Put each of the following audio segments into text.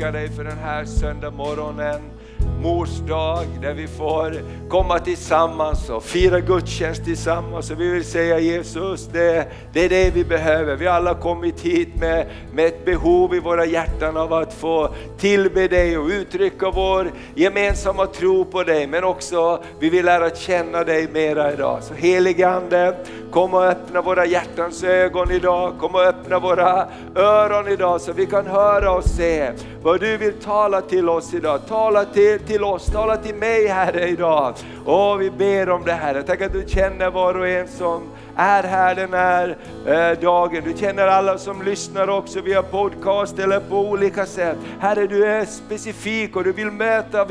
tackar dig för den här söndag morgonen. Mors dag där vi får komma tillsammans och fira gudstjänst tillsammans. Och vi vill säga Jesus, det, det är det vi behöver. Vi har alla kommit hit med, med ett behov i våra hjärtan av att få tillbe dig och uttrycka vår gemensamma tro på dig. Men också vi vill lära känna dig mera idag. Så helige Ande, kom och öppna våra hjärtans ögon idag. Kom och öppna våra öron idag så vi kan höra och se vad du vill tala till oss idag. Tala till, till oss, tala till mig Herre idag. Åh, vi ber om det Herre. Tack att du känner var och en som är här den här eh, dagen. Du känner alla som lyssnar också via podcast eller på olika sätt. Herre, du är specifik och du vill möta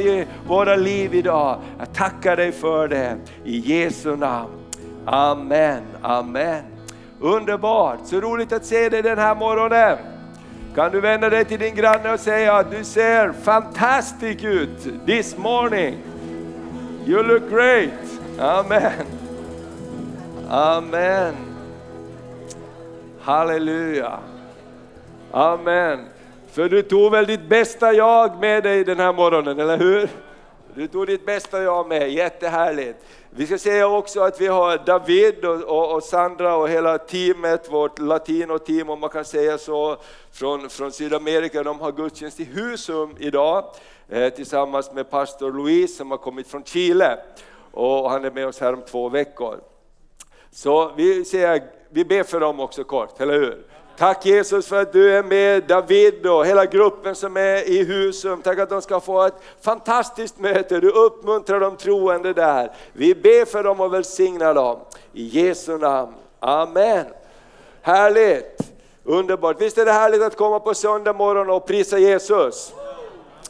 våra liv idag. Jag tackar dig för det i Jesu namn. Amen, amen. Underbart, så roligt att se dig den här morgonen. Kan du vända dig till din granne och säga att du ser fantastisk ut this morning. You look great. Amen. Amen. Halleluja. Amen. För du tog väl ditt bästa jag med dig den här morgonen, eller hur? Du tog ditt bästa jag med, jättehärligt. Vi ska säga också att vi har David och, och, och Sandra och hela teamet, vårt latino-team om man kan säga så, från, från Sydamerika. De har gudstjänst i Husum idag eh, tillsammans med pastor Luis som har kommit från Chile. Och han är med oss här om två veckor. Så vi, säger, vi ber för dem också kort, eller hur? Tack Jesus för att du är med David och hela gruppen som är i Husum. Tack att de ska få ett fantastiskt möte. Du uppmuntrar de troende där. Vi ber för dem och välsignar dem. I Jesu namn. Amen. Härligt, underbart. Visst är det härligt att komma på söndag morgon och prisa Jesus?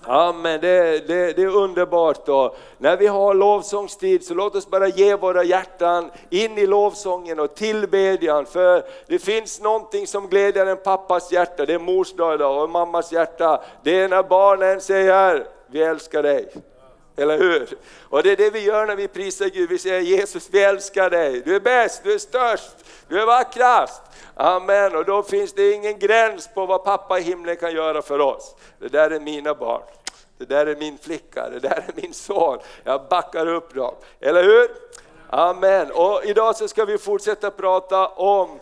Amen, det, det, det är underbart. Då. när vi har lovsångstid så låt oss bara ge våra hjärtan in i lovsången och tillbedjan. För det finns någonting som glädjer en pappas hjärta, det är mors dag idag, och mammas hjärta. Det är när barnen säger vi älskar dig. Eller hur? Och det är det vi gör när vi prisar Gud, vi säger Jesus vi älskar dig, du är bäst, du är störst, du är vackrast. Amen, och då finns det ingen gräns på vad pappa i himlen kan göra för oss. Det där är mina barn, det där är min flicka, det där är min son. Jag backar upp dem, eller hur? Amen, och idag så ska vi fortsätta prata om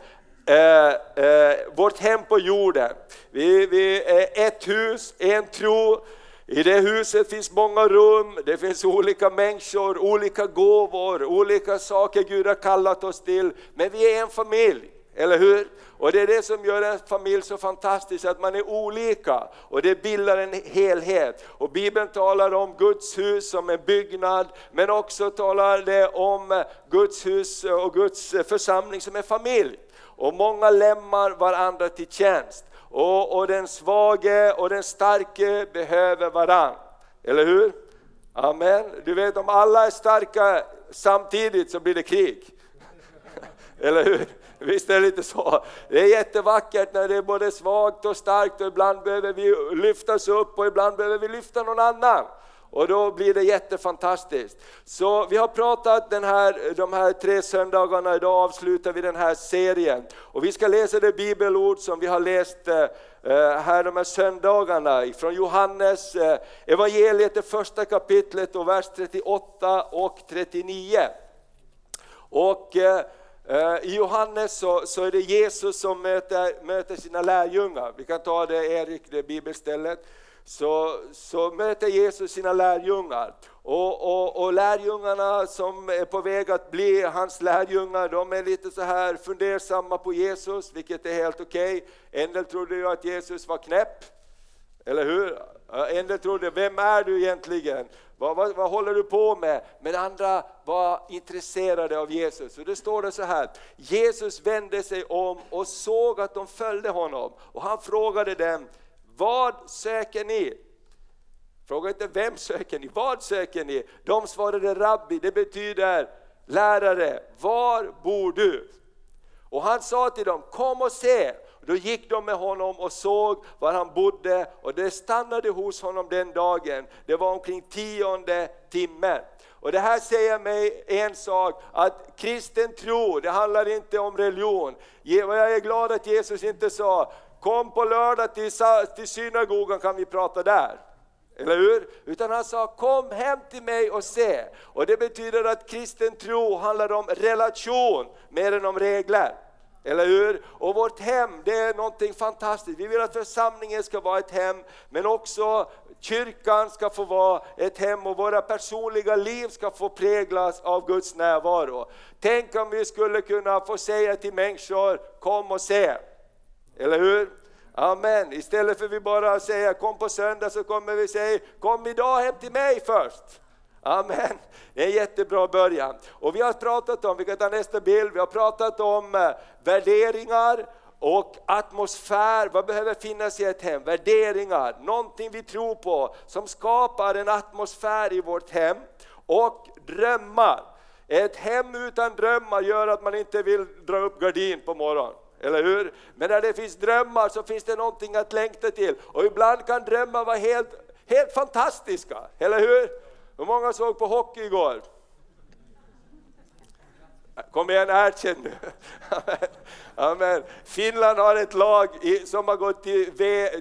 Eh, eh, vårt hem på jorden. Vi, vi är ett hus, en tro, i det huset finns många rum, det finns olika människor, olika gåvor, olika saker Gud har kallat oss till. Men vi är en familj, eller hur? Och det är det som gör en familj så fantastisk, att man är olika och det bildar en helhet. Och Bibeln talar om Guds hus som en byggnad, men också talar det om Guds hus och Guds församling som en familj. Och många lämnar varandra till tjänst. Och, och den svage och den starke behöver varann. Eller hur? Amen. Du vet om alla är starka samtidigt så blir det krig. Eller hur? Visst är det lite så? Det är jättevackert när det är både svagt och starkt och ibland behöver vi lyftas upp och ibland behöver vi lyfta någon annan. Och då blir det jättefantastiskt. Så vi har pratat den här, de här tre söndagarna, idag avslutar vi den här serien. Och vi ska läsa det bibelord som vi har läst eh, eh, här de här söndagarna från Johannes eh, evangeliet, det första kapitlet och vers 38 och 39. Och i Johannes så, så, är det Jesus som möter, möter sina lärjungar. Vi kan ta det Erik, det bibelstället så, så möter Jesus sina lärjungar. Och, och, och lärjungarna som är på väg att bli hans lärjungar, de är lite så här fundersamma på Jesus, vilket är helt okej. Okay. En del trodde ju att Jesus var knäpp, eller hur? En del trodde, vem är du egentligen? Vad, vad, vad, håller du på med? Men andra var intresserade av Jesus. Och det står det så här, Jesus vände sig om och såg att de följde honom. Och han frågade dem, vad söker ni? Fråga inte vem söker ni, vad söker ni? De svarade rabbi, det betyder lärare, var bor du? Och han sa till dem, kom och se. Då gick de med honom och såg var han bodde och det stannade hos honom den dagen. Det var omkring tionde timmen. Och det här säger mig en sak, att kristen tro, det handlar inte om religion. Jag är glad att Jesus inte sa, kom på lördag till, till synagogan kan vi prata där. Eller hur? Utan han sa kom hem till mig och se. Och det betyder att kristen tro handlar om relation mer än om regler. Eller hur? Och vårt hem, det är någonting fantastiskt. Vi vill att församlingen ska vara ett hem, men också kyrkan ska få vara ett hem och våra personliga liv ska få präglas av Guds närvaro. Tänk om vi skulle kunna få säga till människor, kom och se. Eller hur? Amen. Istället för att vi bara säger kom på söndag så kommer vi säga kom idag hem till mig först. Amen. Det är en jättebra början. Och vi har pratat om, vi kan ta nästa bild, vi har pratat om eh, värderingar och atmosfär, vad behöver finnas i ett hem? Värderingar, någonting vi tror på som skapar en atmosfär i vårt hem och drömmar. Ett hem utan drömmar gör att man inte vill dra upp gardin på morgonen. Eller hur? Men när det finns drömmar så finns det någonting att längta till. Och ibland kan drömmar vara helt, helt fantastiska, eller hur? Hur många såg på hockey igår? Kom igen, erkänn nu. Amen. Finland har ett lag som har gått till,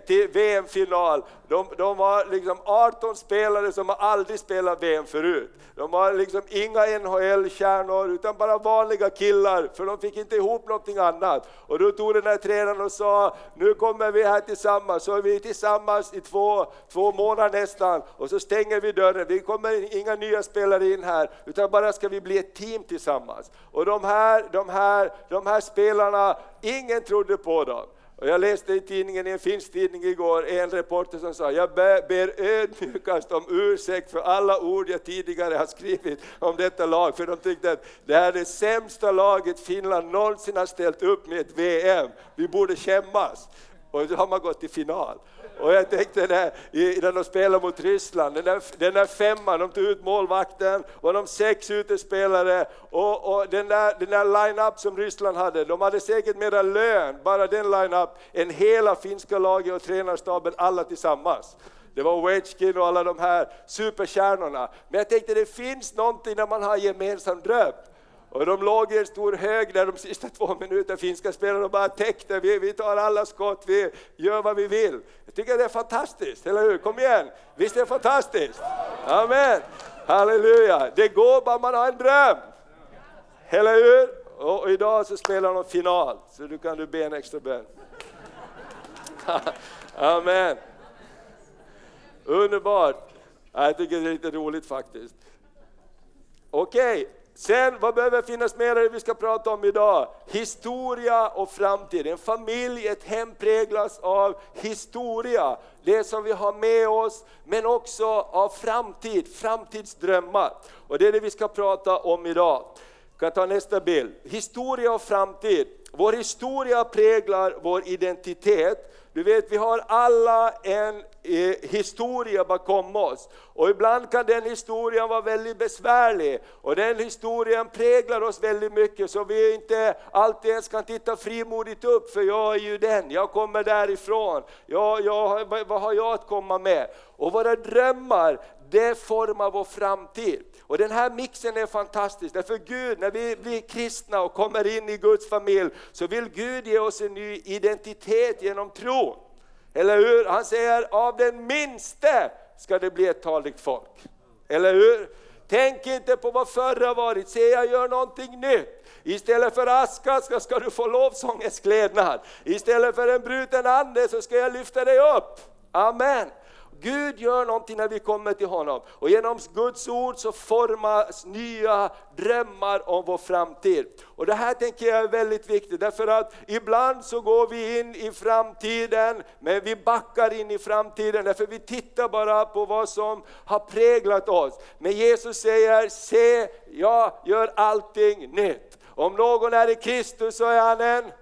till VM-final. De, de, har liksom 18 spelare som har aldrig spelat VM förut. De har liksom inga NHL-stjärnor utan bara vanliga killar, för de fick inte ihop någonting annat. Och då tog den här tränaren och sa, nu kommer vi här tillsammans, så är vi tillsammans i två, två månader nästan, och så stänger vi dörren. Vi kommer inga nya spelare in här, utan bara ska vi bli ett team tillsammans. Och de här, de här, de här spelarna, ingen trodde på dem. Och jag läste i tidningen, i en finsk tidning igår, en reporter som sa, jag ber ödmjukast om ursäkt för alla ord jag tidigare har skrivit om detta lag, för de tyckte att det här är det sämsta laget Finland någonsin har ställt upp med ett VM, vi borde skämmas. Och då har man gått till final. Och jag tänkte när, när de spelade mot Ryssland, den där, den där femman, de tog ut målvakten och de sex utespelare och, och den där, den där line-up som Ryssland hade, de hade säkert mera lön, bara den line-up, än hela finska laget och tränarstaben alla tillsammans. Det var Ovechkin och alla de här superstjärnorna. Men jag tänkte det finns någonting när man har gemensam dröm. Och de låg i en stor hög där de sista två minuterna, finska spelarna bara täckte, vi, vi tar alla skott, vi gör vad vi vill. Jag tycker det är fantastiskt, eller hur? Kom igen, visst är det fantastiskt? Amen, halleluja. Det går bara man har en dröm. Eller hur? Och idag så spelar de final, så du kan du be en extra bön. Amen. Underbart. Jag tycker det är lite roligt faktiskt. Okej, okay. Sen, vad behöver finnas mer det vi ska prata om idag? Historia och framtid. En familj, ett hem präglas av historia, det som vi har med oss, men också av framtid, framtidsdrömmar. Och det är det vi ska prata om idag. Jag kan ta nästa bild. Historia och framtid. Vår historia präglar vår identitet. Du vet, vi har alla en historia bakom oss. Och ibland kan den historien vara väldigt besvärlig. Och den historien präglar oss väldigt mycket så vi inte alltid ens kan titta frimodigt upp, för jag är ju den, jag kommer därifrån. Jag, jag, vad har jag att komma med? Och våra drömmar, det formar vår framtid. Och den här mixen är fantastisk, därför Gud, när vi blir kristna och kommer in i Guds familj, så vill Gud ge oss en ny identitet genom tron. Eller hur? Han säger, av den minste ska det bli ett taligt folk. Eller hur? Tänk inte på vad förra varit, se jag gör någonting nytt. Istället för aska ska, ska du få lovsångens klädnad. Istället för en bruten ande så ska jag lyfta dig upp. Amen. Gud gör någonting när vi kommer till honom och genom Guds ord så formas nya drömmar om vår framtid. Och det här tänker jag är väldigt viktigt därför att ibland så går vi in i framtiden men vi backar in i framtiden därför vi tittar bara på vad som har präglat oss. Men Jesus säger, se jag gör allting nytt. Om någon är i Kristus så är han en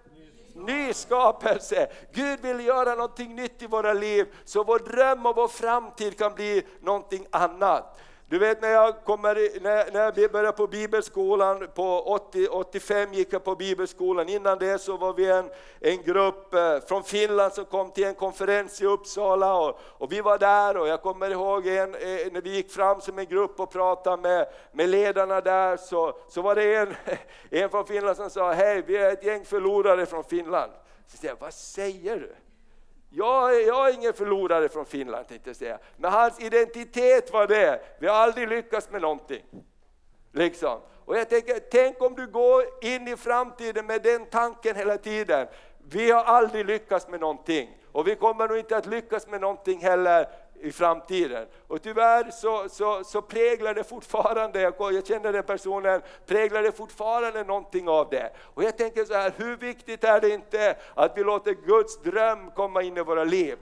Nyskapelse. Gud vill göra någonting nytt i våra liv så vår dröm och vår framtid kan bli någonting annat. Du vet när jag, kommer, när, när jag började på bibelskolan, på 80, 85 gick jag på bibelskolan, innan det så var vi en, en grupp eh, från Finland som kom till en konferens i Uppsala och, och vi var där och jag kommer ihåg en, eh, när vi gick fram som en grupp och pratade med, med ledarna där så, så var det en, en från Finland som sa, hej vi är ett gäng förlorare från Finland. Så jag, vad säger du? Jag, är- jag är ingen förlorare från Finland tänkte jag säga. Men hans identitet var det, vi har aldrig lyckats med någonting. Liksom. Och jag tänker, tänk om du går in i framtiden med den tanken hela tiden. Vi har aldrig lyckats med någonting och vi kommer nog inte att lyckas med någonting heller i framtiden. Och tyvärr så, så, så präglar det fortfarande, jag, känner den personen, präglar det fortfarande någonting av det. Och jag tänker så här, hur viktigt är det inte att vi låter Guds dröm komma in i våra liv?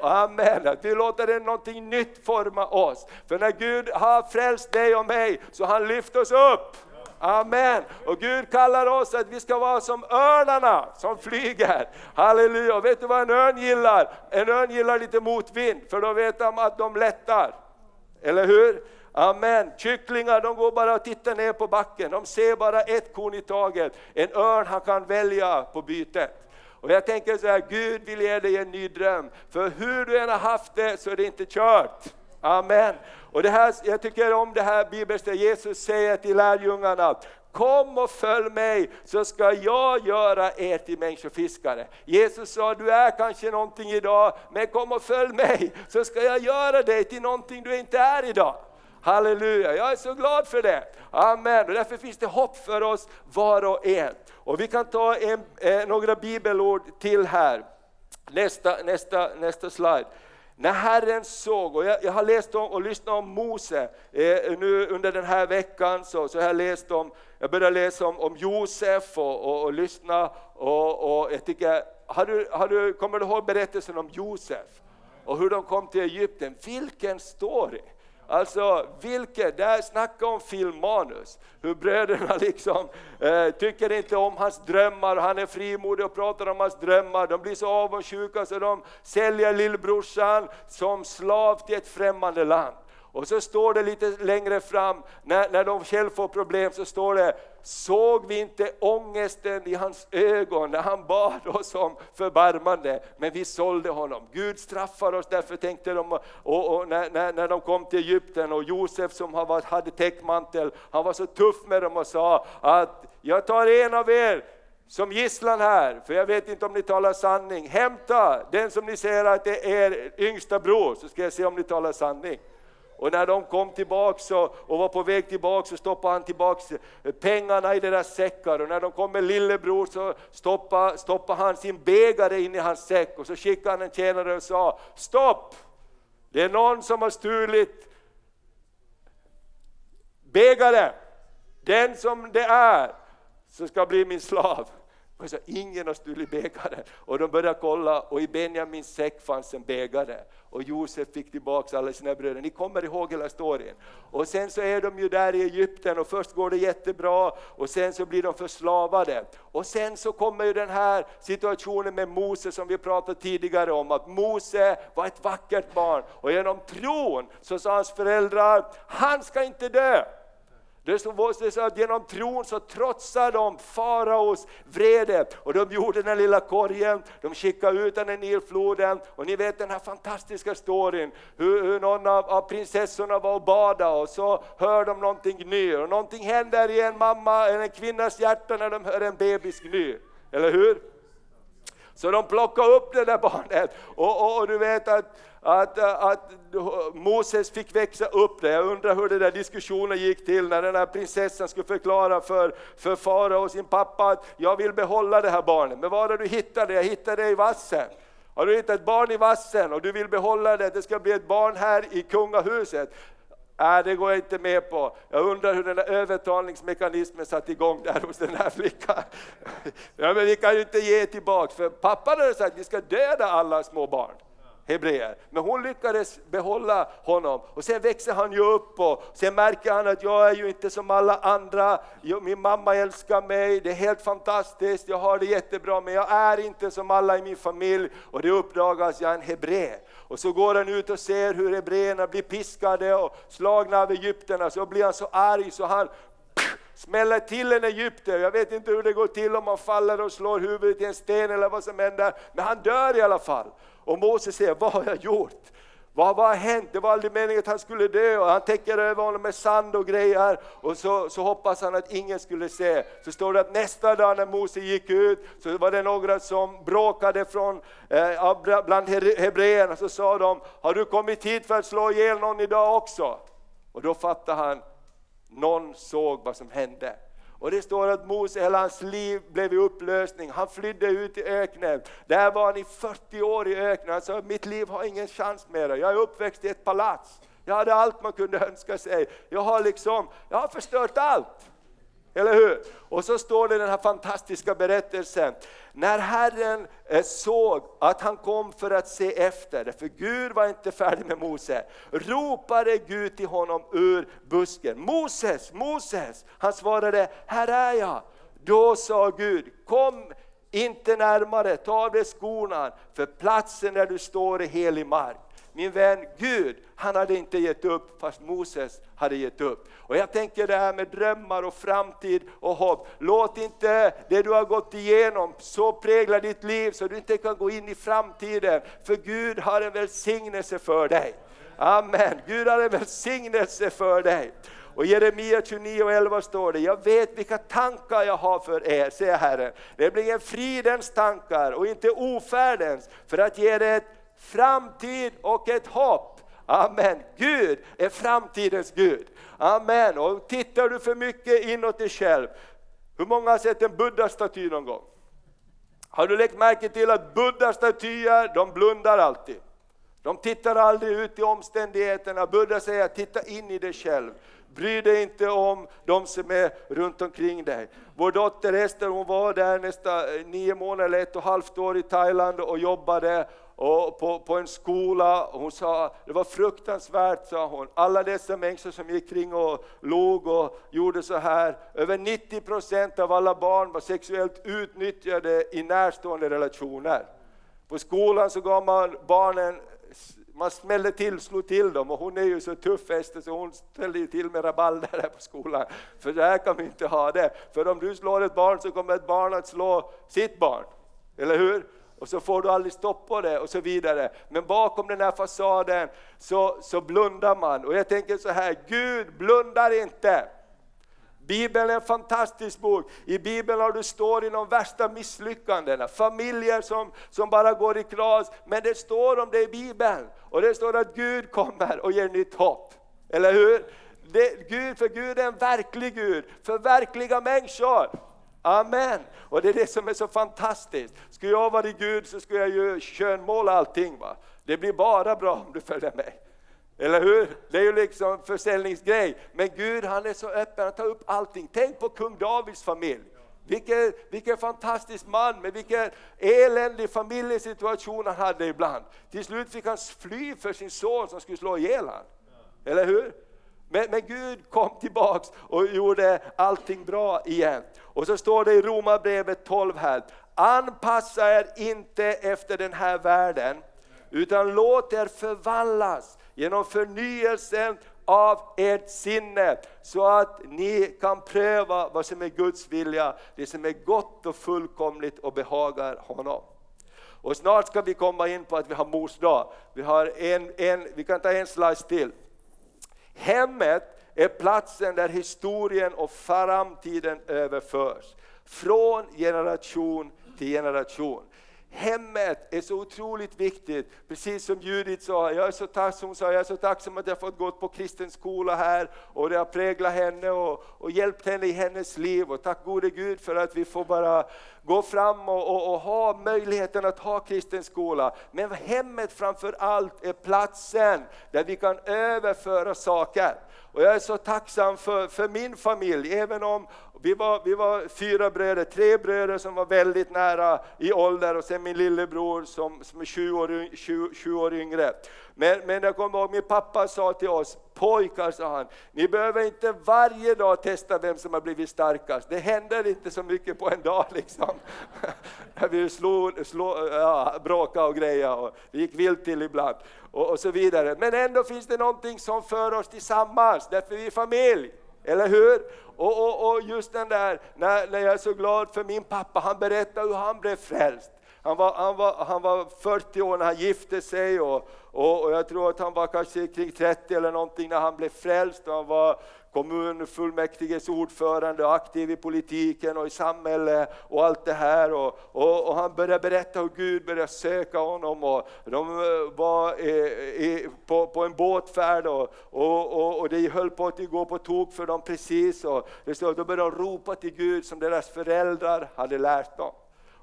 Amen, att vi låter det någonting nytt forma oss. För när Gud har frälst dig och mig så har han lyft oss upp. Amen. Och Gud kallar oss att vi ska vara som örnarna som flyger. Halleluja. Och vet du vad en örn gillar? En örn gillar lite motvind, för då vet de att de lättar. Eller hur? Amen. Kycklingar de går bara och tittar ner på backen, de ser bara ett korn i taget. En örn han kan välja på bytet. Och jag tänker så här, Gud vill ge dig en ny dröm, för hur du än har haft det så är det inte kört. Amen. Och det här, jag tycker om det här bibelstället Jesus säger till lärjungarna, Kom och följ mig så ska jag göra er till människofiskare. Jesus sa, du är kanske någonting idag, men kom och följ mig så ska jag göra dig till någonting du inte är idag. Halleluja, jag är så glad för det. Amen, och därför finns det hopp för oss var och en. Och vi kan ta en, eh, några bibelord till här. Nästa, nästa, nästa slide. När Herren såg, och jag, jag har läst om och lyssnat om Mose eh, nu under den här veckan, så, så har läst om, jag började läsa om, om Josef och, och, och lyssna och, och jag tycker, har du, har du, kommer du ihåg berättelsen om Josef? Och hur de kom till Egypten, vilken story! Alltså vilket, där snacka om filmmanus. Hur bröderna liksom eh, tycker inte om hans drömmar, han är frimodig och pratar om hans drömmar. De blir så avundsjuka så de säljer lillbrorsan som slav till ett främmande land. Och så står det lite längre fram, när, när de själv får problem, så står det Såg vi inte ångesten i hans ögon när han bad oss om förbarmande, men vi sålde honom. Gud straffar oss, därför tänkte de, och, och när, när, när de kom till Egypten och Josef som varit- hade täckmantel, han var så tuff med dem och sa att jag tar en av er som gisslan här, för jag vet inte om ni talar sanning. Hämta den som ni säger att det är er yngsta bror, så ska jag se om ni talar sanning. Och när de kom tillbaks och, var på väg tillbaks så stoppade han tillbaks eh, pengarna i deras säckar och när de kom med lillebror så stoppade, stoppade han sin bägare in i hans säck och så skickade han en tjänare och sa Stopp! Det är någon som har stulit bägare, den som det är, som ska bli min slav. Och så, ingen har stulit bägaren. Och de började kolla och i Benjamins säck fanns en bägare. Och Josef fick tillbaka alla sina bröder. Ni kommer ihåg hela storyn. Och sen så är de ju där i Egypten och först går det jättebra och sen så blir de förslavade. Och sen så kommer ju den här situationen med Mose som vi pratade tidigare om. Att Mose var ett vackert barn och genom tron så sa hans föräldrar, han ska inte dö. Det står att genom tron så trotsar de faraos vrede. Och de gjorde den lilla korgen, de skickade ut den i Nilfloden. Och ni vet den här fantastiska storyn hur, hur någon av, av prinsessorna var och badade och så hör de någonting gny och någonting händer i en mamma, eller en kvinnas hjärta när de hör en bebis gny, eller hur? Så de plockade upp det där barnet och, och, och du vet att, att, att Moses fick växa upp där. Jag undrar hur den där diskussionen gick till när den här prinsessan skulle förklara för, för farao och sin pappa att jag vill behålla det här barnet. Men var har du hittat det? Jag hittade det i vassen. Har du hittat ett barn i vassen och du vill behålla det, det ska bli ett barn här i kungahuset. Nej, det går jag inte med på. Jag undrar hur den där övertalningsmekanismen satt igång där hos den här flickan. Ja, men vi kan ju inte ge tillbaka, för pappan hade sagt att vi ska döda alla små barn. hebreer. Men hon lyckades behålla honom och sen växer han ju upp och sen märker han att jag är ju inte som alla andra. Min mamma älskar mig, det är helt fantastiskt, jag har det jättebra men jag är inte som alla i min familj och det uppdagas, jag är en hebré. Och så går han ut och ser hur hebreerna blir piskade och slagna av egyptierna, så blir han så arg så han smäller till en egypter. Jag vet inte hur det går till om man faller och slår huvudet i en sten eller vad som händer, men han dör i alla fall. Och Moses säger, vad har jag gjort? Vad, vad har hänt? Det var aldrig meningen att han skulle dö och han täcker över honom med sand och grejer och så, så hoppas han att ingen skulle se. Så står det att nästa dag när Mose gick ut så var det några som bråkade från, eh, bland hebreerna så sa de, har du kommit hit för att slå ihjäl någon idag också? Och då fattade han, någon såg vad som hände. Och det står att Mose, hela hans liv blev i upplösning. Han flydde ut i öknen. Där var han i 40 år i öknen. Han sa, mitt liv har ingen chans mer. Jag är uppväxt i ett palats. Jag hade allt man kunde önska sig. Jag har liksom, jag har förstört allt. Eller hur? Och så står det den här fantastiska berättelsen. När Herren eh, såg att han kom för att se efter, för Gud var inte färdig med Mose, ropade Gud till honom ur busken. Moses, Moses! Han svarade, här är jag. Då sa Gud, kom inte närmare, ta av dig skorna, för platsen där du står är helig mark. Min vän, Gud, han hade inte gett upp fast Moses hade gett upp. Och jag tänker det här med drömmar och framtid och hopp. Låt inte det du har gått igenom så prägla ditt liv så du inte kan gå in i framtiden. För Gud har en välsignelse för dig. Amen. Gud har en välsignelse för dig. Och Jeremia 29 och 11 står det, jag vet vilka tankar jag har för er, säger Herren. Det blir en fridens tankar och inte ofärdens, för att ge er ett framtid och ett hopp. Amen. Gud är framtidens Gud. Amen. Och tittar du för mycket inåt dig själv, hur många har sett en buddha-staty någon gång? Har du lagt märke till att buddha-statyer, de blundar alltid. De tittar aldrig ut i omständigheterna. Buddha säger, titta in i dig själv. Bry dig inte om de som är runt omkring dig. Vår dotter Ester hon var där nästa eh, nio månader eller ett och ett halvt år i Thailand och jobbade och på, på en skola. Hon sa det var fruktansvärt, sa hon. Alla dessa människor som gick kring och låg och gjorde så här. Över 90 procent av alla barn var sexuellt utnyttjade i närstående relationer. På skolan så gav man barnen man smällde till, slog till dem och hon är ju så tuff Ester så hon ställde till med rabalder där på skolan. För det här kan vi inte ha det. För om du slår ett barn så kommer ett barn att slå sitt barn. Eller hur? Och så får du aldrig stopp på det och så vidare. Men bakom den här fasaden så, så blundar man. Och jag tänker så här, Gud blundar inte. Bibeln är en fantastisk bok. I Bibeln har du står i de värsta misslyckandena, familjer som, som bara går i kras. Men det står om det i Bibeln. Och det står att Gud kommer och ger nytt hopp. Eller hur? Det, Gud, för Gud är en verklig Gud, för verkliga människor. Amen! Och det är det som är så fantastiskt. Skulle jag vara Gud så skulle jag ju skönmåla allting. Va? Det blir bara bra om du följer med. Eller hur? Det är ju liksom försäljningsgrej. Men Gud han är så öppen, han tar upp allting. Tänk på kung Davids familj. Vilken, vilken fantastisk man, med vilken eländig familjesituation han hade ibland. Till slut fick han fly för sin son som skulle slå ihjäl honom. Eller hur? Men, men, Gud kom tillbaks och gjorde allting bra igen. Och så står det i Romarbrevet 12 här, anpassa er inte efter den här världen, utan låt er förvandlas genom förnyelsen av ert sinne så att ni kan pröva vad som är Guds vilja, det som är gott och fullkomligt och behagar honom. Och snart ska vi komma in på att vi har mors dag. Vi, har en, en, vi kan ta en slice till. Hemmet är platsen där historien och framtiden överförs. Från generation till generation. Hemmet är så otroligt viktigt, precis som Judith sa, jag är så tacksam, hon sa, jag är så tacksam att jag fått gå på kristen skola här och det har präglat henne och, och hjälpt henne i hennes liv och tack gode Gud för att vi får bara gå fram och, och, och ha möjligheten att ha kristen skola. Men hemmet framför allt är platsen där vi kan överföra saker. Och jag är så tacksam för, för min familj, även om vi var, vi var fyra bröder, tre bröder som var väldigt nära i ålder och sen min lillebror som, som är 20 år, 20, 20 år yngre. Men, men jag kommer ihåg min pappa sa till oss, pojkar sa han, ni behöver inte varje dag testa vem som har blivit starkast. Det händer inte så mycket på en dag liksom. vi slog, slog, ja, bråkade och grejade, och det gick vilt till ibland och, och så vidare. Men ändå finns det någonting som för oss tillsammans, därför vi är familj. Eller hur? Och, och, och just den där, när, när jag är så glad för min pappa, han berättar hur han blev frälst. Han var, han, var, han var 40 år när han gifte sig och, och, och, jag tror att han var kanske kring 30 eller någonting när han blev frälst. Och han var kommunfullmäktiges ordförande och aktiv i politiken och i samhället och allt det här. Och, och, och han började berätta hur Gud började söka honom och de eh, var i, i, på, på en båtfärd och, och, och, det höll på att gå på tok för dem precis. Och det stod, då började de ropa till Gud som deras föräldrar hade lärt dem.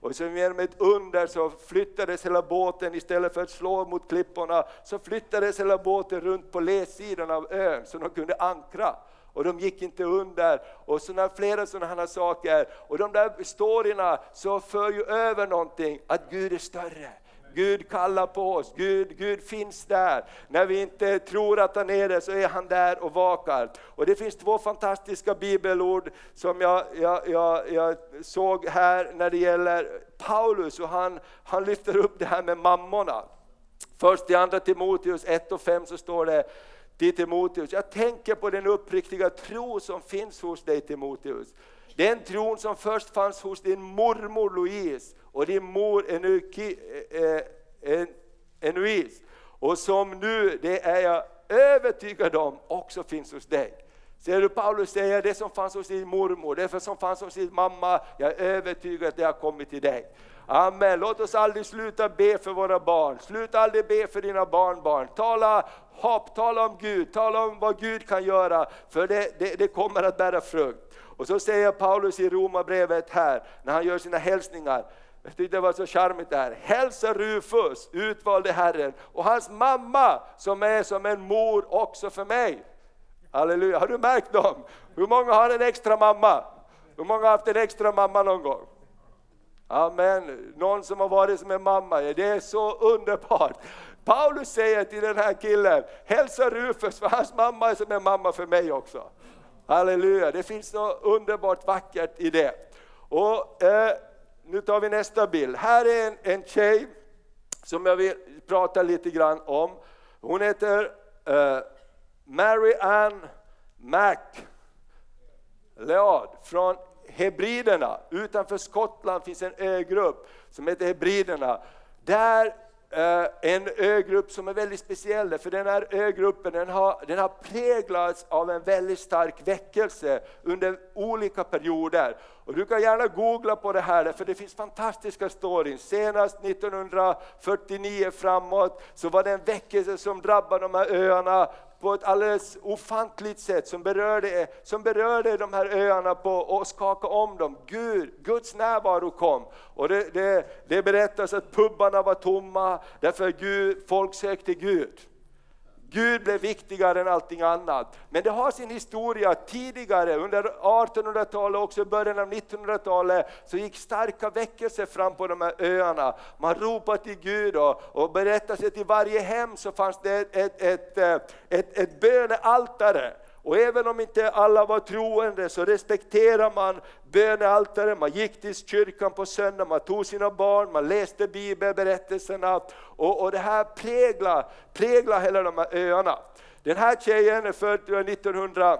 Och sen genom ett under så flyttades hela båten, istället för att slå mot klipporna, så flyttades hela båten runt på ledsidan av ön så de kunde ankra. Och de gick inte under. Och såna, flera sådana saker. Och de där storyna så för ju över någonting, att Gud är större. Gud kallar på oss, Gud, Gud finns där. När vi inte tror att han är det så är han där och vakar. Och det finns två fantastiska bibelord som jag, jag, jag, jag såg här när det gäller Paulus och han, han lyfter upp det här med mammorna. Först i andra Timoteus 1 och 5 så står det till Timoteus, jag tänker på den uppriktiga tro som finns hos dig Timoteus. Den tron som först fanns hos din mormor Louise och din mor eh, eh, Enuise. och som nu, det är jag övertygad om, också finns hos dig. Ser du Paulus säger det som fanns hos din mormor, det som fanns hos din mamma, jag är övertygad att det har kommit till dig. Amen. Låt oss aldrig sluta be för våra barn. Sluta aldrig be för dina barnbarn. Tala hopp, tala om Gud, tala om vad Gud kan göra, för det, det, det kommer att bära frukt. Och så säger Paulus i Romarbrevet här, när han gör sina hälsningar, jag tyckte det var så charmigt det här. Hälsa Rufus, utvalde Herren, och hans mamma som är som en mor också för mig. Halleluja, har du märkt dem? Hur många har en extra mamma? Hur många har haft en extra mamma någon gång? Amen, någon som har varit som en mamma, det är så underbart. Paulus säger till den här killen, hälsa Rufus för hans mamma är som en mamma för mig också. Halleluja, det finns något underbart vackert i det. Och eh, Nu tar vi nästa bild. Här är en, en tjej som jag vill prata lite grann om. Hon heter eh, Mary Ann MacLeod från Hebriderna. Utanför Skottland finns en ögrupp som heter Hebriderna. Där eh, en ögrupp som är väldigt speciell, för den här ögruppen den har, den har präglats av en väldigt stark väckelse under olika perioder. Och du kan gärna googla på det här, för det finns fantastiska stories. Senast 1949 framåt så var det en väckelse som drabbade de här öarna på ett alldeles ofantligt sätt som berörde, som berörde de här öarna på, och skakade om dem. Gud, Guds närvaro kom. Och det, det, det berättas att pubbarna var tomma därför Gud, folk sökte Gud. Gud blev viktigare än allting annat. Men det har sin historia. Tidigare, under 1800-talet och också i början av 1900-talet, så gick starka väckelser fram på de här öarna. Man ropade till Gud och, och berättade till varje hem så fanns det ett, ett, ett, eh, ett, ett bönealtare. Och även om inte alla var troende så respekterar man bönealtaret, man gick till kyrkan på söndag, man tog sina barn, man läste bibelberättelserna och, och det här präglar, präglar hela de här öarna. Den här tjejen är född eh, 1900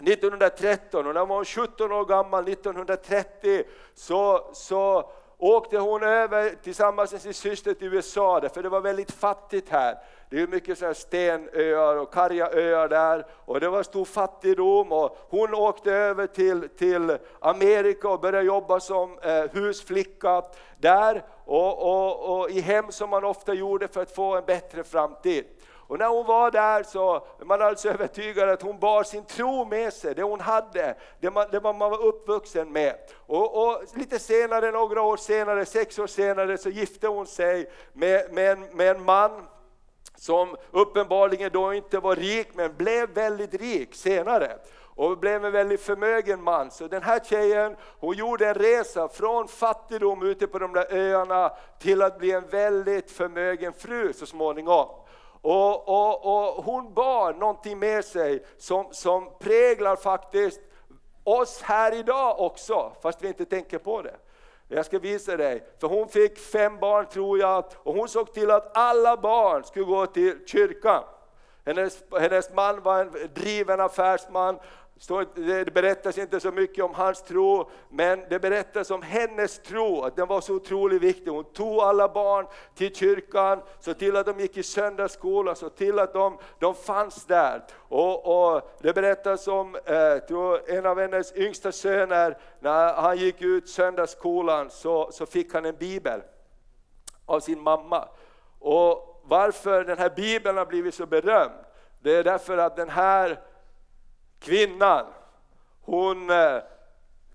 1913 och när hon var 17 år gammal, 1930, så, så åkte hon över tillsammans med sin syster till USA, för det var väldigt fattigt här. Det är mycket så stenöar och karga öar där och det var stor fattigdom och hon åkte över till, till Amerika och började jobba som eh, husflicka där och, och, och i hem som man ofta gjorde för att få en bättre framtid. Och när hon var där så man alltså övertygad att hon bar sin tro med sig, det hon hade, det man, det man var uppvuxen med. Och, och, lite senare, några år senare, sex år senare, så gifte hon sig med, med, en, med en man som uppenbarligen då inte var rik men blev väldigt rik senare och blev en väldigt förmögen man. Så den här tjejen hon gjorde en resa från fattigdom ute på de där öarna till att bli en väldigt förmögen fru så småningom. Och, och, och hon bar någonting med sig som, som präglar faktiskt oss här idag också, fast vi inte tänker på det. Jag ska visa dig, för hon fick fem barn tror jag, och hon såg till att alla barn skulle gå till kyrkan. Hennes, hennes man var en driven affärsman, det berättas inte så mycket om hans tro, men det berättas om hennes tro, att den var så otroligt viktig. Hon tog alla barn till kyrkan, så till att de gick i söndagsskola, så till att de, de fanns där. Och, och det berättas om eh, en av hennes yngsta söner, när han gick ut söndagsskolan så, så fick han en bibel av sin mamma. Och varför den här bibeln har blivit så berömd, det är därför att den här Kvinnan, hon, eh,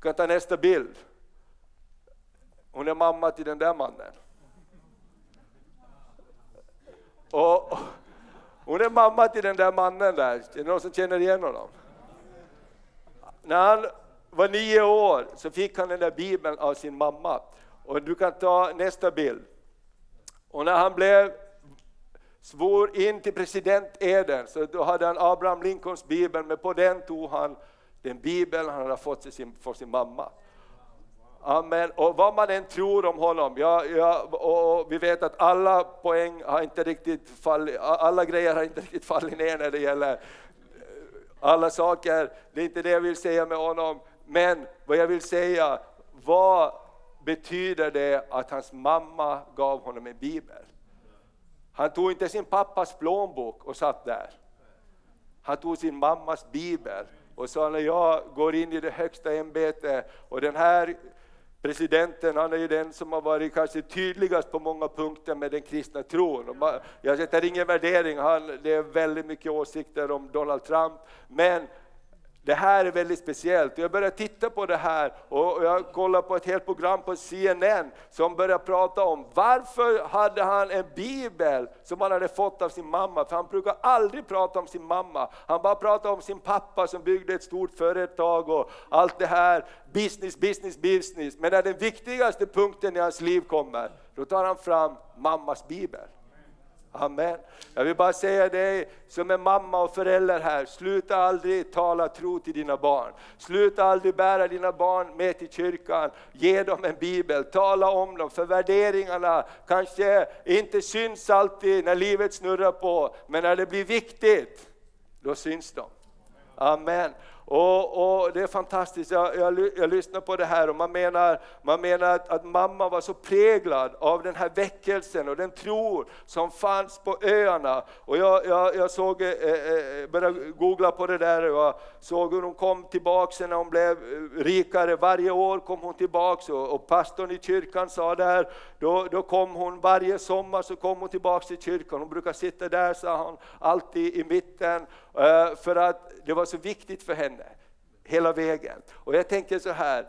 kan ta nästa bild. Hon är mamma till den där mannen. Och, hon är mamma till den där mannen där, är det någon som känner igen honom? När han var nio år så fick han den där bibeln av sin mamma. Och du kan ta nästa bild. Och när han blev svor in till presidenteden, så då hade han Abraham Lincolns bibel, men på den tog han den bibel han hade fått från sin, från sin mamma. Amen. Och vad man än tror om honom, ja, ja, och vi vet att alla poäng har inte riktigt fallit, alla grejer har inte riktigt fallit ner när det gäller eh, alla saker. Det är inte det jag vill säga med honom, men vad jag vill säga, vad betyder det att hans mamma gav honom en bibel? Han tog inte sin pappas plånbok och satt där. Han tog sin mammas bibel och sa när jag går in i det högsta ämbetet och den här presidenten, han är ju den som har varit kanske tydligast på många punkter med den kristna tron. Jag sätter ingen värdering, han, det är väldigt mycket åsikter om Donald Trump, men det här är väldigt speciellt. Jag började titta på det här och jag kollade på ett helt program på CNN som började prata om varför hade han en bibel som han hade fått av sin mamma? För han brukar aldrig prata om sin mamma. Han bara pratar om sin pappa som byggde ett stort företag och allt det här. Business, business, business. Men när den viktigaste punkten i hans liv kommer, då tar han fram mammas bibel. Amen. Jag vill bara säga dig som är mamma och förälder här, sluta aldrig tala tro till dina barn. Sluta aldrig bära dina barn med till kyrkan, ge dem en bibel, tala om dem, för värderingarna kanske inte syns alltid när livet snurrar på, men när det blir viktigt, då syns de. Amen. Och, och, Det är fantastiskt, jag, jag, jag, lyssnar på det här och man menar, man menar att, att, mamma var så präglad av den här väckelsen och den tro som fanns på öarna. Och jag, jag, jag såg, eh, eh, eh började googla på det där och jag såg hur hon kom tillbaka när hon blev eh, rikare. Varje år kom hon tillbaka och, och pastorn i kyrkan sa där, då, då kom hon varje sommar så kom hon tillbaka till kyrkan. Hon brukar sitta där, sa hon, alltid i mitten Eh, för att det var så viktigt för henne hela vägen. Och jag tänker så här,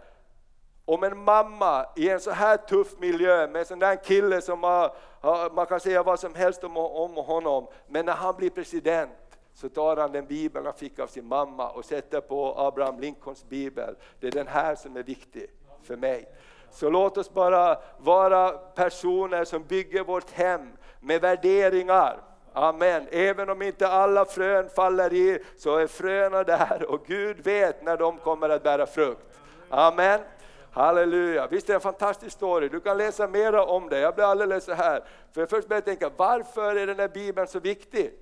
om en mamma i en så här tuff miljö med en sån där kille som har, har, man kan säga vad som helst om, om honom, men när han blir president så tar han den bibeln han fick av sin mamma och sätter på Abraham Lincolns bibel. Det är den här som är viktig för mig. Så låt oss bara vara personer som bygger vårt hem med värderingar Amen. Även om inte alla frön faller i så är fröna där och Gud vet när de kommer att bära frukt. Amen. Halleluja, visst är det en fantastisk story, du kan läsa mera om det. Jag blev alldeles så här, för först började jag tänka, varför är den här bibeln så viktig?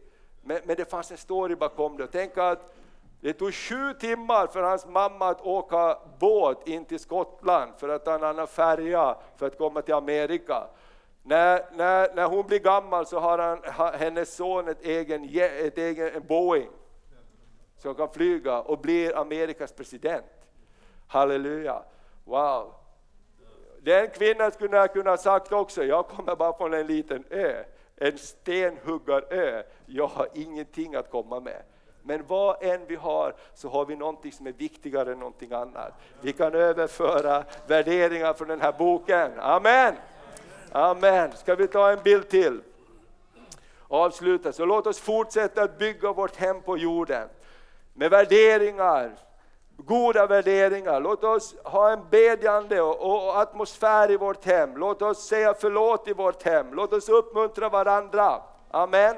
Men, men det fanns en story bakom det. Tänk att det tog sju timmar för hans mamma att åka båt in till Skottland för att ta en annan färja för att komma till Amerika. När, när, när hon blir gammal så har han, hennes son ett egen, ett egen en Boeing som kan flyga och blir Amerikas president. Halleluja! Wow! Den kvinnan skulle jag kunna ha sagt också, jag kommer bara från en liten ö, en stenhuggarö, jag har ingenting att komma med. Men vad än vi har så har vi någonting som är viktigare än någonting annat. Vi kan överföra värderingar från den här boken. Amen! Amen. Ska vi ta en bild till? avsluta. Så låt oss fortsätta att bygga vårt hem på jorden. Med värderingar, goda värderingar. Låt oss ha en bedjande och, och atmosfär i vårt hem. Låt oss säga förlåt i vårt hem. Låt oss uppmuntra varandra. Amen.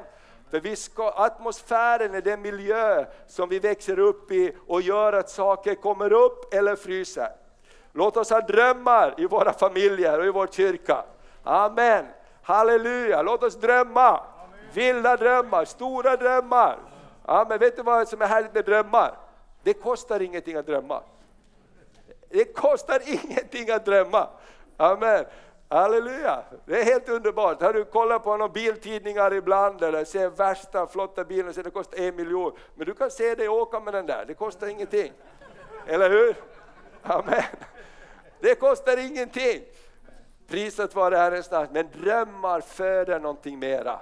För vi ska, atmosfären är den miljö som vi växer upp i och gör att saker kommer upp eller fryser. Låt oss ha drömmar i våra familjer och i vår kyrka. Amen. Halleluja, låt oss drömma. Vilda drömmar, stora drömmar. Amen. Vet du vad som är härligt med drömmar? Det kostar ingenting att drömma. Det kostar ingenting att drömma. Amen. Halleluja! Det är helt underbart. Har du kollat på några biltidningar ibland eller ser värsta flotta bilen och säger det kostar en miljon. Men du kan se dig åka med den där, det kostar ingenting. Eller hur? Amen. Det kostar ingenting. Priset var Herrens namn. Men drömmar föder någonting mera.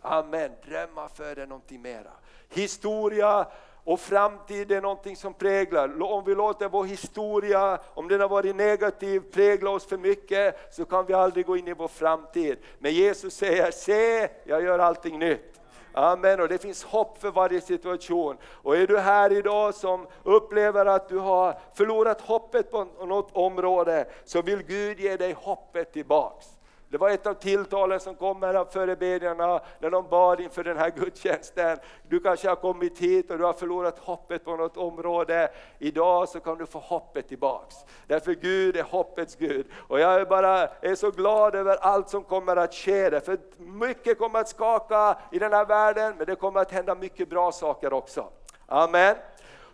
Amen. Drömmar föder någonting mera. Historia och framtid är någonting som präglar. Om vi låter vår historia, om den har varit negativ, prägla oss för mycket så kan vi aldrig gå in i vår framtid. Men Jesus säger, se jag gör allting nytt. Amen, och det finns hopp för varje situation. Och är du här idag som upplever att du har förlorat hoppet på något område, så vill Gud ge dig hoppet tillbaks. Det var ett av tilltalen som kom här förebedjarna när de bad inför den här gudstjänsten. Du kanske har kommit hit och du har förlorat hoppet på något område. Idag så kan du få hoppet tillbaks. Därför Gud är hoppets Gud. Och jag är bara är så glad över allt som kommer att ske. Därför mycket kommer att skaka i den här världen, men det kommer att hända mycket bra saker också. Amen.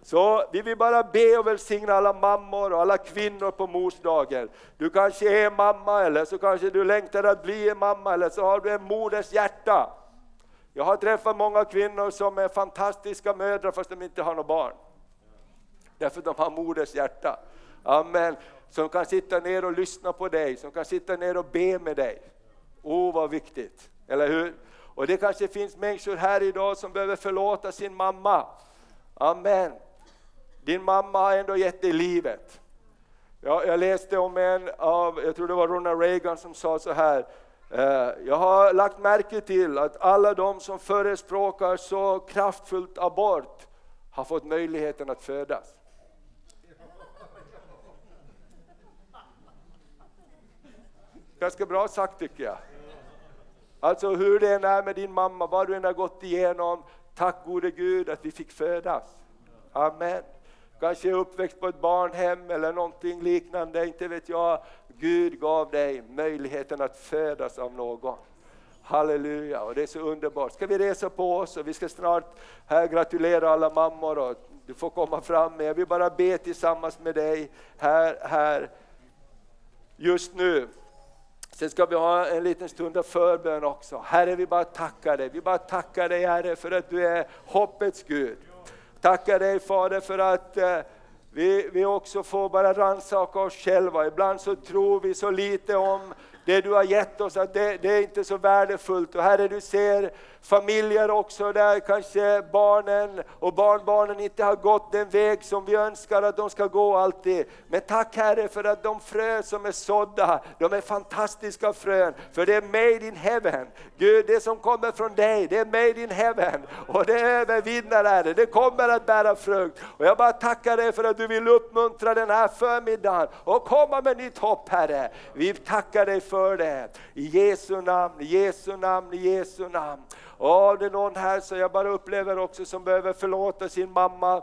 Så vi vill bara be och välsigna alla mammor och alla kvinnor på morsdagen. Du kanske är mamma eller så kanske du längtar att bli en mamma eller så har du en moders hjärta. Jag har träffat många kvinnor som är fantastiska mödrar fast de inte har några barn. Därför de har moders hjärta. Amen. Som kan sitta ner och lyssna på dig, som kan sitta ner och be med dig. Oh vad viktigt, eller hur? Och det kanske finns människor här idag som behöver förlåta sin mamma. Amen. Din mamma har ändå gett dig livet. Jag, jag läste om en av, jag tror det var Ronald Reagan som sa så här, eh, jag har lagt märke till att alla de som förespråkar så kraftfullt abort har fått möjligheten att födas. Ganska bra sagt tycker jag. Alltså hur det än är med din mamma, vad du än har gått igenom, tack gode Gud att vi fick födas. Amen kanske är uppväxt på ett barnhem eller någonting liknande, inte vet jag. Gud gav dig möjligheten att födas av någon. Halleluja, och det är så underbart. Ska vi resa på oss och vi ska snart här gratulera alla mammor och du får komma fram Men Jag vill bara be tillsammans med dig här, här just nu. Sen ska vi ha en liten stund av förbön också. Herre, vi bara tackar dig. Vi bara tackar dig Herre för att du är hoppets Gud. Tackar dig Fader för att eh, vi, vi också får bara rannsaka oss själva. Ibland så tror vi så lite om det du har gett oss, att det, det, är inte så värdefullt. Och Herre, du ser familjer också där kanske barnen och barnbarnen inte har gått den väg som vi önskar att de ska gå alltid. Men tack Herre för att de frö som är sådda, de är fantastiska frön, för det är made in heaven. Gud, det som kommer från dig, det är made in heaven. Och det övervinner Herre, det kommer att bära frukt. Och jag bara tackar dig för att du vill uppmuntra den här förmiddagen och komma med nytt hopp Herre. Vi tackar dig för det. I Jesu namn, i Jesu namn, i Jesu namn. Och det är någon här som jag bara upplever också som behöver förlåta sin mamma,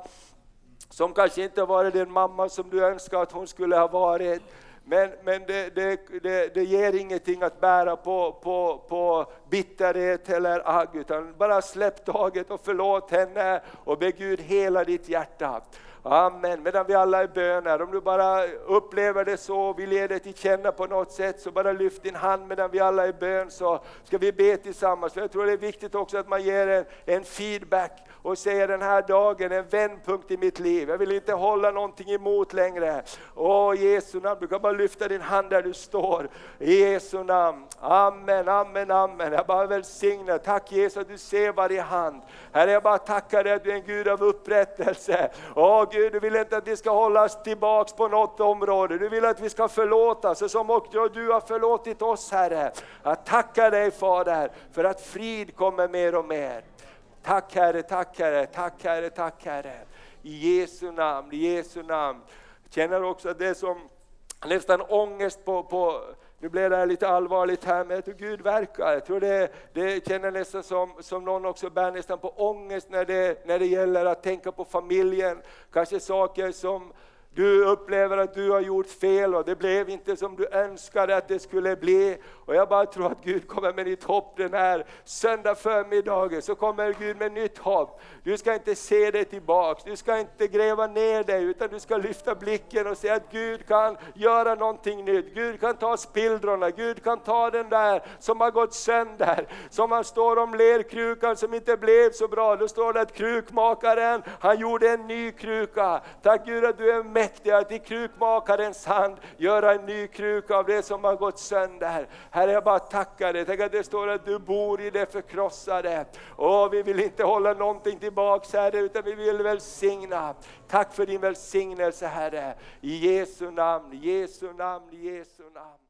som kanske inte har varit den mamma som du önskar att hon skulle ha varit. Men, men det, det, det, det, ger ingenting att bära på, på, på bitterhet eller agg, utan bara släpp taget och förlåt henne och be Gud hela ditt hjärta. Amen. Medan vi alla är böner, om du bara upplever det så och vill ge det till känna på något sätt, så bara lyft din hand medan vi alla är bön så ska vi be tillsammans. För jag tror det är viktigt också att man ger en, en feedback och säger den här dagen är en vändpunkt i mitt liv. Jag vill inte hålla någonting emot längre. Åh Jesu namn, du kan bara lyfta din hand där du står. I Jesu namn. Amen, amen, amen. Jag bara välsignar. Tack Jesus att du ser varje hand. Herre jag bara tackar dig att du är en Gud av upprättelse. Åh Gud, du vill inte att vi ska hållas tillbaks på något område. Du vill att vi ska förlåta, så som också du har förlåtit oss Herre. Jag tackar dig Fader för att frid kommer mer och mer. Tack Herre, tack Herre, tack Herre, tack Herre. I Jesu namn, i Jesu namn. Jag känner också att det är som nästan ångest på, på nu blev det här lite allvarligt här, men jag tror Gud verkar. Jag tror det, det känner nästan som, som någon också bär nästan på ångest när det, när det gäller att tänka på familjen. Kanske saker som du upplever att du har gjort fel och det blev inte som du önskade att det skulle bli. Och jag bara tror att Gud kommer med nytt hopp den här söndag förmiddagen, så kommer Gud med nytt hopp. Du ska inte se dig tillbaks, du ska inte gräva ner dig, utan du ska lyfta blicken och se att Gud kan göra någonting nytt. Gud kan ta spillrorna, Gud kan ta den där som har gått sönder. Som han står om lerkrukan som inte blev så bra, då står det att krukmakaren, han gjorde en ny kruka. Tack Gud att du är med mäktig att i krukmakarens hand göra en ny kruka av det som har gått sönder. Herre, jag bara tackar dig. Tänk att det står att du bor i det förkrossade. Och vi vill inte hålla någonting tillbaks Herre, utan vi vill välsigna. Tack för din välsignelse Herre. I Jesu namn, i Jesu namn, i Jesu namn.